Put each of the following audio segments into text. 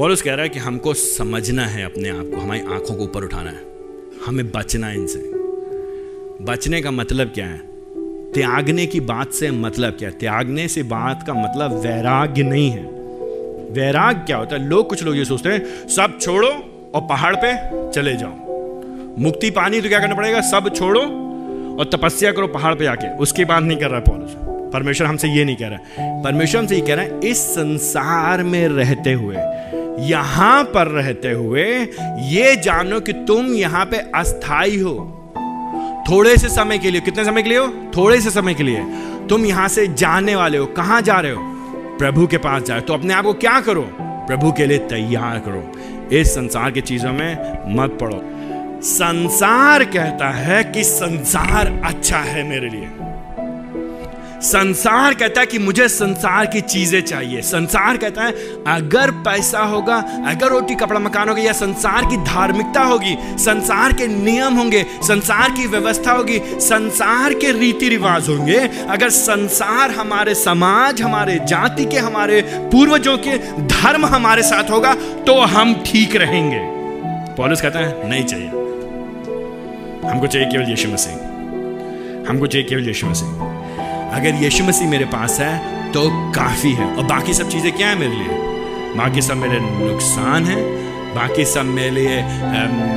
पॉलुस कह रहा है कि हमको समझना है अपने आप को, हमारी आँखों को ऊपर उठाना है। हमें बचना है इनसे। बचने का मतलब क्या है? त्यागने की बात से मतलब क्या है? त्यागने से बात का मतलब वैराग्य नहीं है। वैराग क्या होता है? लोग कुछ लोग ये सोचते हैं, सब छोड़ो और पहाड़ पे चले जाओ। मुक्ति पानी तो क्या करना पड़ेगा? सब छोड़ो और तपस्या करो पहाड़ पे जाके उसकी बात नहीं कर रहा पॉलुस। परमेश्वर हमसे ये नहीं कह रहा है। परमेश्वर हमसे ये कह रहा है, इस संसार में रहते हुए यहाँ पर रहते हुए ये जानो कि तुम यहाँ पे अस्थाई हो। थोड़े से समय के लिए, कितने समय के लिए हो? थोड़े से समय के लिए। तुम यहाँ से जाने वाले हो। कहाँ जा रहे हो? प्रभु के पास जा रहे हो। तो अपने आप को क्या करो? प्रभु के लिए तैयार करो। इस संसार की चीज़ों में मत पड़ो। संसार कहता है कि संसार अच्छा है मेरे लिए। संसार कहता है कि मुझे संसार की चीज़ें चाहिए। संसार कहता है, अगर पैसा होगा, अगर रोटी, कपड़ा, मकान होगा, या संसार की धार्मिकता होगी, संसार के नियम होंगे, संसार की व्यवस्था होगी, संसार के रीति रिवाज होंगे, अगर संसार हमारे समाज, हमारे जाति के, हमारे पूर्वजों के धर्म हमारे साथ होगा तो हम ठीक रहेंगे। पॉलिस कहता है, नहीं चाहिए। हमको चाहिए केवल यीशु मसीह। हमको चाहिए केवल यीशु मसीह। अगर यीशु मसीह मेरे पास है तो काफ़ी है। और बाकी सब चीज़ें क्या है मेरे लिए? बाकी सब मेरे नुकसान है, बाकी सब मेरे लिए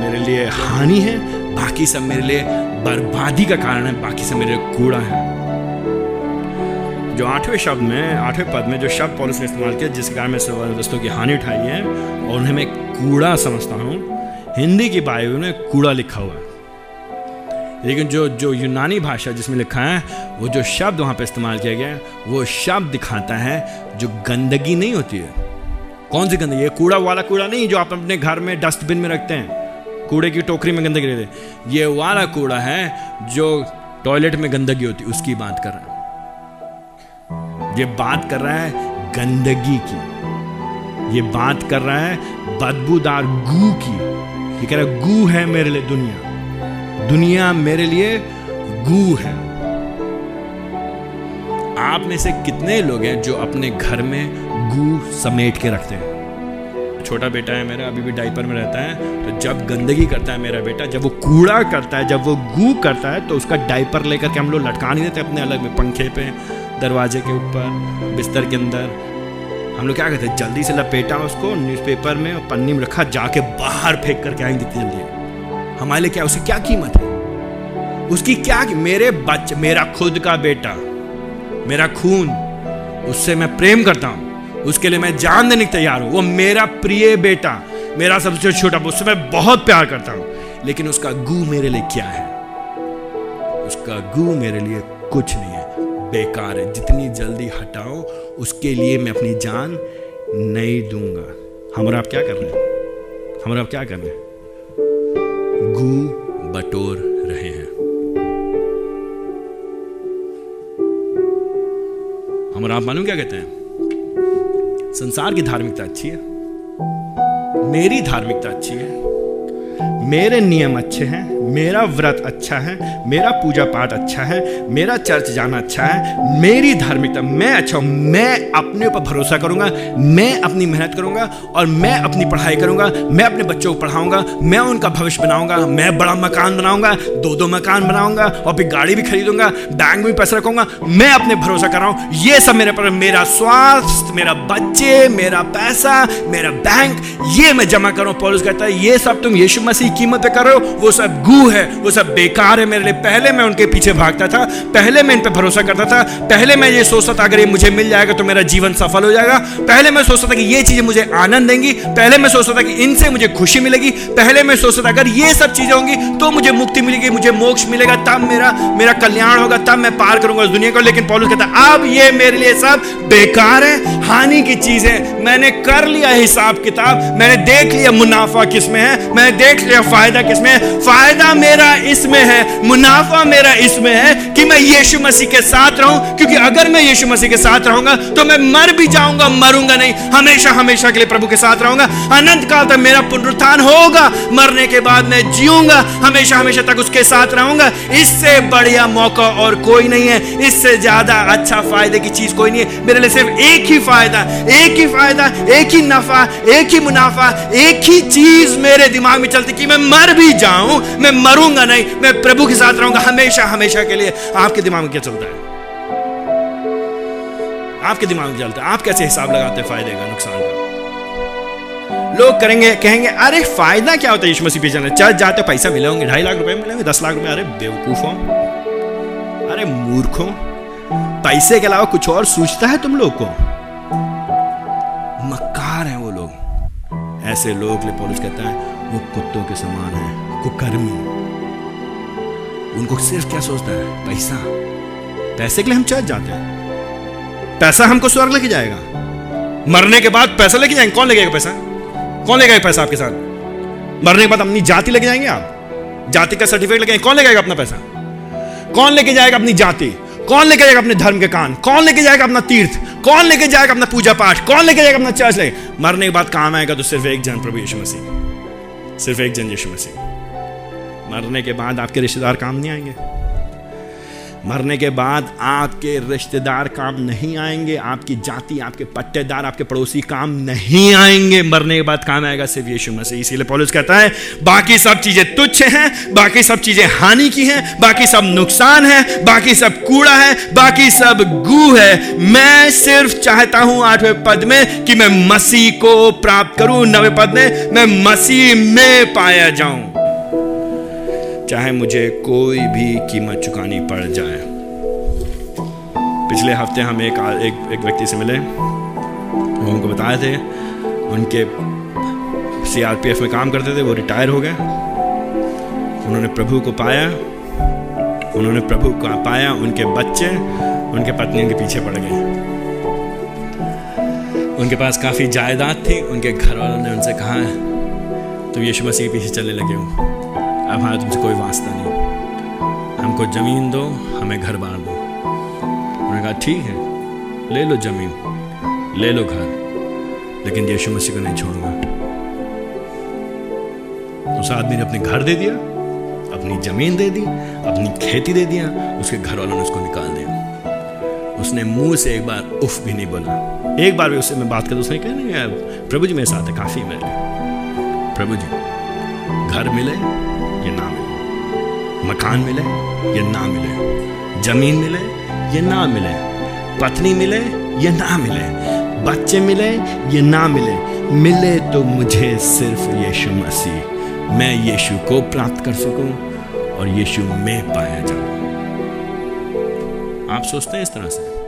मेरे लिए हानि है, बाकी सब मेरे लिए बर्बादी का कारण है, बाकी सब मेरे लिए कूड़ा है। जो आठवें शब्द में, आठवें पद में जो शब्द पॉलिस ने इस्तेमाल किया, जिसके कारण मैं दोस्तों की हानि उठाई है, और उन्हें मैं कूड़ा समझता हूँ, हिंदी की बाइबल में कूड़ा लिखा हुआ है। लेकिन जो जो यूनानी भाषा जिसमें लिखा है, वो जो शब्द वहाँ पे इस्तेमाल किया गया है, वो शब्द दिखाता है जो गंदगी नहीं होती है। कौन सी गंदगी? ये कूड़ा वाला कूड़ा नहीं जो आप अपने घर में डस्टबिन में रखते हैं, कूड़े की टोकरी में गंदगी रहते ये वाला कूड़ा है जो टॉयलेट में गंदगी होती उसकी बात कर रहा है। ये बात कर रहा है गंदगी की। ये बात कर रहा है बदबूदार गू की। ये कह रहा है, गू है मेरे लिए दुनिया। दुनिया मेरे लिए गू है। आप में से कितने लोग हैं जो अपने घर में गू समेट के रखते हैं? छोटा बेटा है मेरा, अभी भी डाइपर में रहता है तो जब गंदगी करता है मेरा बेटा, जब वो कूड़ा करता है, जब वो गू करता है तो उसका डाइपर लेकर के हम लोग लटका नहीं देते अपने अलग में, पंखे पे, दरवाजे के ऊपर, बिस्तर के अंदर। हम लोग क्या कहते हैं? जल्दी से लपेटा उसको न्यूज़पेपर में और पन्नी में रखा, जाके बाहर फेंक करके आएँगे जल्दी। हमारे लिए क्या, उसकी क्या कीमत है? उसकी क्या मेरे बच्चे मेरा खुद का बेटा, मेरा खून, उससे मैं प्रेम करता हूँ, उसके लिए मैं जान देने तैयार हूँ। वो मेरा प्रिय बेटा, मेरा सबसे छोटा उससे मैं बहुत प्यार करता हूँ। लेकिन उसका गु मेरे लिए क्या है? उसका गु मेरे लिए कुछ नहीं है। बेकार है। जितनी जल्दी हटाओ उसके लिए मैं अपनी जान नहीं दूँगा। हम आप क्या कर रहे हैं? हम आप क्या कर रहे हैं? गू बटोर रहे हैं। हम आप मालूम क्या कहते हैं? संसार की धार्मिकता अच्छी है। मेरी धार्मिकता अच्छी है। मेरे नियम अच्छे हैं, मेरा व्रत अच्छा है, मेरा पूजा पाठ अच्छा है, मेरा चर्च जाना अच्छा है, मेरी धार्मिकता, मैं अच्छा हूँ, मैं अपने ऊपर भरोसा करूँगा, मैं अपनी मेहनत करूँगा और मैं अपनी पढ़ाई करूँगा, मैं अपने बच्चों को पढ़ाऊँगा, मैं उनका भविष्य बनाऊँगा, मैं बड़ा मकान बनाऊँगा, दो दो मकान बनाऊँगा, और फिर गाड़ी भी खरीदूँगा, बैंक में पैसा रखूँगा, मैं अपने भरोसा कर रहा हूँ, ये सब मेरे पर मेरा स्वास्थ्य, मेरा बच्चे, मेरा पैसा, मेरा बैंक, ये मैं जमा करूँ पॉलिस कहता है, ये सब तुम यीशु मसीह कीमत पे कर रहे हो, वो सब गू है, वो सब बेकार है मेरे लिए। पहले मैं उनके पीछे भागता था, पहले मैं इन पे भरोसा करता था, पहले मैं ये सोचता था, अगर ये मुझे मिल जाएगा तो मेरा जीवन सफल हो जाएगा। पहले मैं सोचता था कि ये चीज़ें मुझे आनंद देंगी, पहले मैं सोचता था कि इनसे मुझे खुशी मिलेगी, पहले मैं सोचता था, अगर ये सब चीज़ें होंगी तो मुझे मुक्ति मिलेगी, मुझे मोक्ष मिलेगा, तब मेरा मेरा कल्याण होगा, तब मैं पार करूँगा उस दुनिया को। लेकिन पॉलुस कहता, अब ये मेरे लिए सब बेकार है, हानि की चीज़ है मैंने कर लिया हिसाब किताब मैंने देख लिया मुनाफा किसमें है, मैंने देख लिया, फ़ायदा किसमें फ़ायदा मेरा इसमें है, मुनाफा मेरा इसमें है कि मैं यीशु मसीह के साथ रहूँ, क्योंकि अगर मैं यीशु मसीह के साथ रहूँगा तो मैं मर भी जाऊँगा, मरूँगा नहीं, हमेशा हमेशा के लिए प्रभु के साथ रहूँगा। अनंत काल तक मेरा पुनरुत्थान होगा, मरने के बाद मैं जीऊँगा, हमेशा हमेशा तक उसके साथ रहूँगा। इससे बढ़िया मौका और कोई नहीं है, इससे ज़्यादा अच्छा फ़ायदे की चीज़ कोई नहीं है। मेरे लिए सिर्फ़ एक ही फ़ायदा, एक ही फ़ायदा, एक ही नफा, एक ही मुनाफा, एक ही चीज़ मेरे दिमाग में चलती कि मैं मर भी जाऊँ, मैं मरूँगा नहीं, मैं प्रभु के साथ रहूँगा हमेशा हमेशा के लिए। आपके दिमाग में क्या चलता है? आपके दिमाग में चलता है? आप कैसे हिसाब लगाते हैं फ़ायदे का, नुकसान का? लोग करेंगे, कहेंगे, अरे, फ़ायदा क्या होता है? यीशु मसीह पे चलने चल, जाते, पैसा मिले होंगे ढाई लाख रुपए मिलेंगे, दस लाख रुपए, अरे, बेवकूफों अरे, मूर्खों पैसे के अलावा कुछ और सोचता है तुम लोग को? मक्कार हैं वो लोग। ऐसे लोग लिए पॉलिस कहता है वो कुत्तों के समान है कुकर्मी उनको सिर्फ़ क्या सोचता है? पैसा। पैसे के लिए हम चर्च जाते हैं। पैसा हमको स्वर्ग लेके जाएगा। मरने के बाद पैसा लेके जाएँगे। कौन लेके पैसा? कौन ले पैसा आपके साथ? मरने के बाद अपनी जाति लेके जाएँगे आप? जाति का सर्टिफिकेट लेके कौन लेके अपना पैसा? कौन लेके जाएगा अपनी जाति? कौन लेके जाएगा अपने धर्म के कान? कौन लेके जाएगा अपना तीर्थ? कौन लेके जाएगा अपना पूजा पाठ? कौन लेके जाएगा अपना चर्च ले मरने के बाद काम आएगा तो सिर्फ़ एक जन प्रभु यीशु मसीह। सिर्फ़ एक जन यीशु मसीह। मरने के बाद आपके रिश्तेदार काम नहीं आएँगे। मरने के बाद आपके रिश्तेदार काम नहीं आएँगे, आपकी जाति, आपके पट्टेदार, आपके पड़ोसी काम नहीं आएँगे। मरने के बाद काम आएगा सिर्फ़ यीशु मसीह। इसीलिए पॉलिस कहता है, बाकी सब चीज़ें तुच्छ हैं, बाकी सब चीज़ें हानि की हैं, बाकी सब नुकसान है, बाकी सब कूड़ा है, बाकी सब गू है। मैं सिर्फ़ चाहता हूँ आठवें पद में कि मैं मसीह को प्राप्त करूँ। नवे पद में मैं मसीह में पाया जाऊँ। चाहे मुझे कोई भी कीमत चुकानी पड़ जाए। पिछले हफ़्ते हम एक एक, एक व्यक्ति से मिले। वो उनको बताए थे उनके सीआरपीएफ में काम करते थे वो रिटायर हो गए। उन्होंने प्रभु को पाया उन्होंने प्रभु को पाया उनके बच्चे उनके पत्नी उनके पीछे पड़ गए। उनके पास काफ़ी जायदाद थी उनके घर वालों ने उनसे कहा तो यीशु मसीह के पीछे चलने लगे हो। अब हमारा तुमसे कोई वास्ता नहीं। हमको ज़मीन दो, हमें घर बार दो। उन्होंने कहा, ठीक है, ले लो ज़मीन, ले लो घर, लेकिन यीशु मसीह को नहीं छोड़ूँगा। उस आदमी ने अपने घर दे दिया, अपनी ज़मीन दे दी, अपनी खेती दे दिया, उसके घर वालों ने उसको निकाल दिया। उसने मुँह से एक बार उफ भी नहीं बोला। एक बार भी उससे मैं बात कर, उसने कहा, नहीं, यार, प्रभु जी मेरे साथ है, काफ़ी मेरे प्रभु जी, घर मिले ये ना मिले मकान मिले, ये ना मिले। ज़मीन मिले, ये ना मिले। पत्नी मिले, ये ना मिले। बच्चे मिले, ये ना मिले। मिले तो मुझे सिर्फ़ यीशु मसीह। मैं यीशु को प्राप्त कर सकूँ और यीशु में पाया जाऊँ। आप सोचते हैं इस तरह से